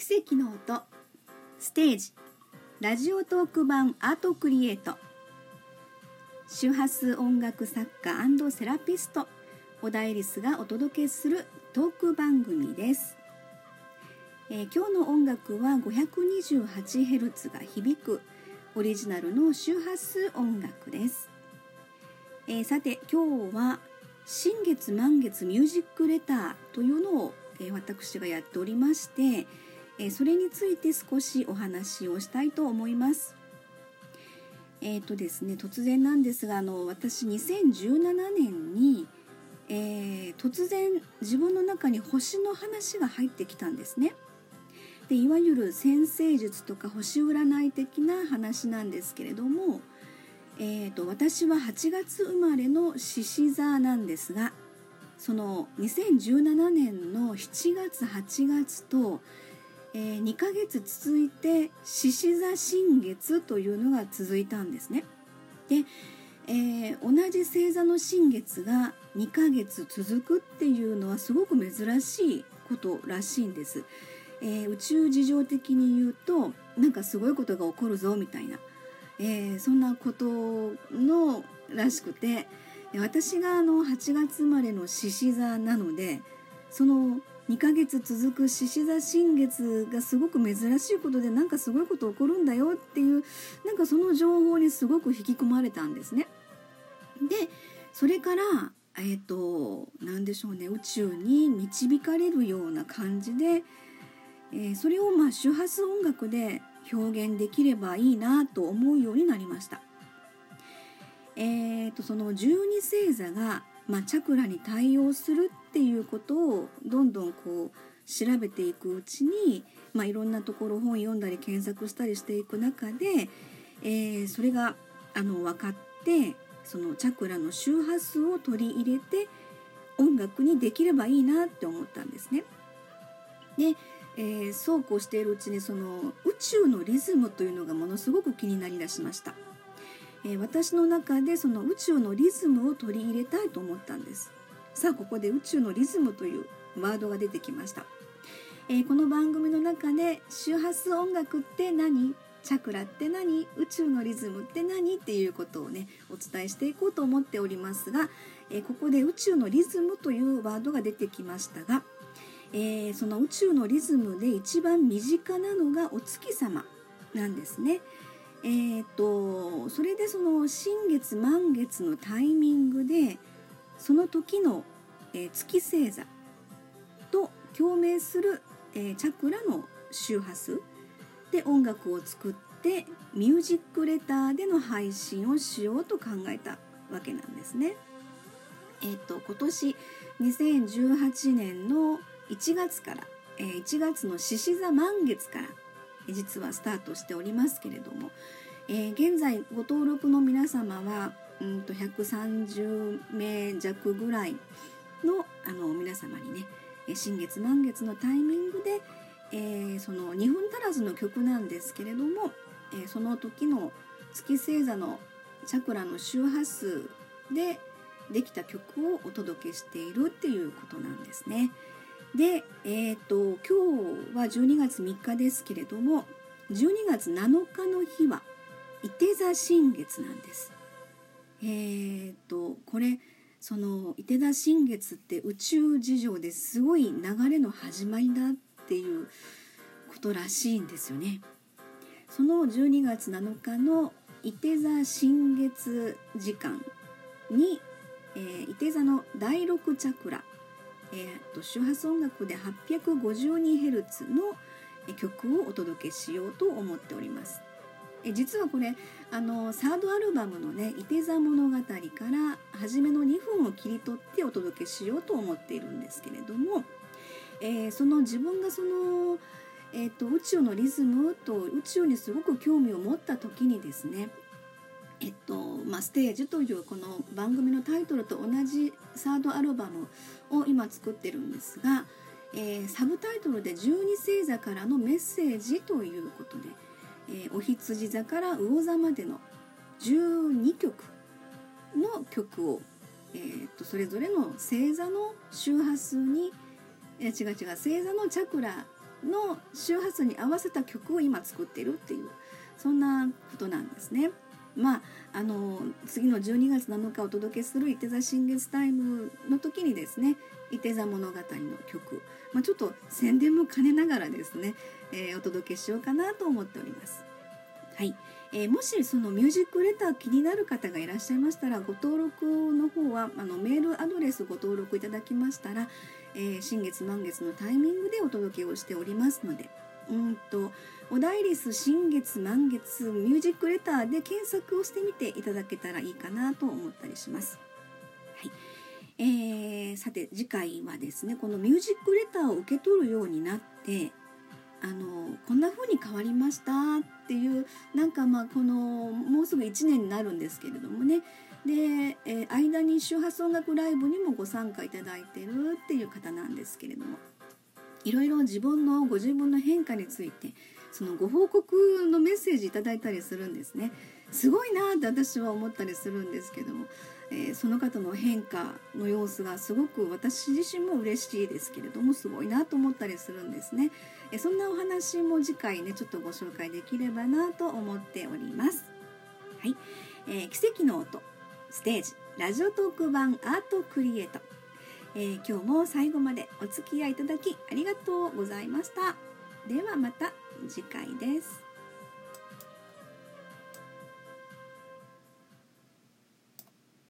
奇跡の音。ステージ。ラジオトーク版アートクリエイト。周波数音楽作家セラピスト。小田エリスがお届けするトーク番組です、えー、今日の音楽は 528Hz が響く。オリジナルの周波数音楽です、えー、さて今日は新月満月ミュージックレターというのを、えー、私がやっておりましてえそれについて少しお話をしたいと思います。えーとですね、突然なんですがあの私2017年に、えー、突然自分の中に星の話が入ってきたんですね。でいわゆる先生術とか星占い的な話なんですけれども、えーと、私は8月生まれの獅子座なんですがその2017年の7月8月とえー、2ヶ月続いて獅子座新月というのが続いたんですね。で、えー、同じ星座の新月が2ヶ月続くっていうのはすごく珍しいことらしいんです。えー、宇宙事情的に言うとなんかすごいことが起こるぞみたいな、えそんなことのらしくて私があの8月生まれの獅子座なのでその2ヶ月続く獅子座新月がすごく珍しいことでなんかすごいこと起こるんだよっていうなんかその情報にすごく引き込まれたんですね。でそれからえっ、ー、と何でしょうね宇宙に導かれるような感じで、えー、それをまあ周波数音楽で表現できればいいなと思うようになりました。えーと、その十二星座がまあ、チャクラに対応するっていうことをどんどんこう調べていくうちに、まあ、いろんなところ本読んだり検索したりしていく中で、えー、それがあの分かってそのチャクラの周波数を取り入れて音楽にできればいいなって思ったんですね。で、えー、そうこうしているうちにその宇宙のリズムというのがものすごく気になりだしました。えー、私の中でその宇宙のリズムを取り入れたいと思ったんですさあここで宇宙のリズムというワードが出てきました、えー、この番組の中で周波数音楽って何？チャクラって何？宇宙のリズムって何？っていうことをねお伝えしていこうと思っておりますが、えー、ここで宇宙のリズムというワードが出てきましたが、えー、その宇宙のリズムで一番身近なのがお月様なんですね。えーと、それでその新月満月のタイミングでその時の、えー、月星座と共鳴する、えー、チャクラの周波数で音楽を作ってミュージックレターでの配信をしようと考えたわけなんですね。えーと、今年2018年の1月から、えー、1月の獅子座満月から実はスタートしておりますけれども、えー、現在ご登録の皆様はうんと130名弱ぐらいのあの皆様にね新月満月のタイミングで、えー、その2分足らずの曲なんですけれども、えー、その時の月星座のチャクラの周波数でできた曲をお届けしているっていうことなんですね。で、えーと、今日は12月3日ですけれども12月7日の日は伊手座新月なんです。えーとこれその伊手座新月って宇宙事情ですごい流れの始まりだっていうことらしいんですよね。その12月7日の伊手座新月時間に、えー、伊手座の第6チャクラえーと、周波数音楽で 852Hz の曲をお届けしようと思っております。え実はこれあのサードアルバムのね「いて座物語」から初めの2分を切り取ってお届けしようと思っているんですけれども、えー、その自分がその、えーと宇宙のリズムと宇宙にすごく興味を持った時にですねえっとまあ、ステージというこの番組のタイトルと同じサードアルバムを今作ってるんですが、えー、サブタイトルで12星座からのメッセージということで、えー、お羊座から魚座までの12曲の曲を、えー、とそれぞれの星座の周波数に、えー、違う違う星座のチャクラの周波数に合わせた曲を今作ってるっていうそんなことなんですね。まあ、あの次の12月7日お届けする「いて座新月タイム」の時にですね「いて座物語」の曲、まあ、ちょっと宣伝も兼ねながらですね、えー、お届けしようかなと思っております。はい、えー、もしそのミュージックレター気になる方がいらっしゃいましたらご登録の方はあのメールアドレスご登録いただきましたら、えー、新月満月のタイミングでお届けをしておりますのでうんとおだいりす新月満月ミュージックレターで検索をしてみていただけたらいいかなと思ったりします。はい。えー、さて次回はですねこのミュージックレターを受け取るようになってあのこんな風に変わりましたっていうなんかまあこのもうすぐ1年になるんですけれどもね。で、えー、間に周波数音楽ライブにもご参加いただいてるっていう方なんですけれども。いろいろ自分のご自分の変化についてそのご報告のメッセージいただいたりするんですね。すごいなって私は思ったりするんですけども、えー、その方の変化の様子がすごく私自身も嬉しいですけれどもすごいなと思ったりするんですね、えー、そんなお話も次回ねちょっとご紹介できればなと思っております。はい、えー、奇跡の音ステージラジオトーク版アートクリエイト。えー、今日も最後までお付き合いいただきありがとうございました。ではまた次回です。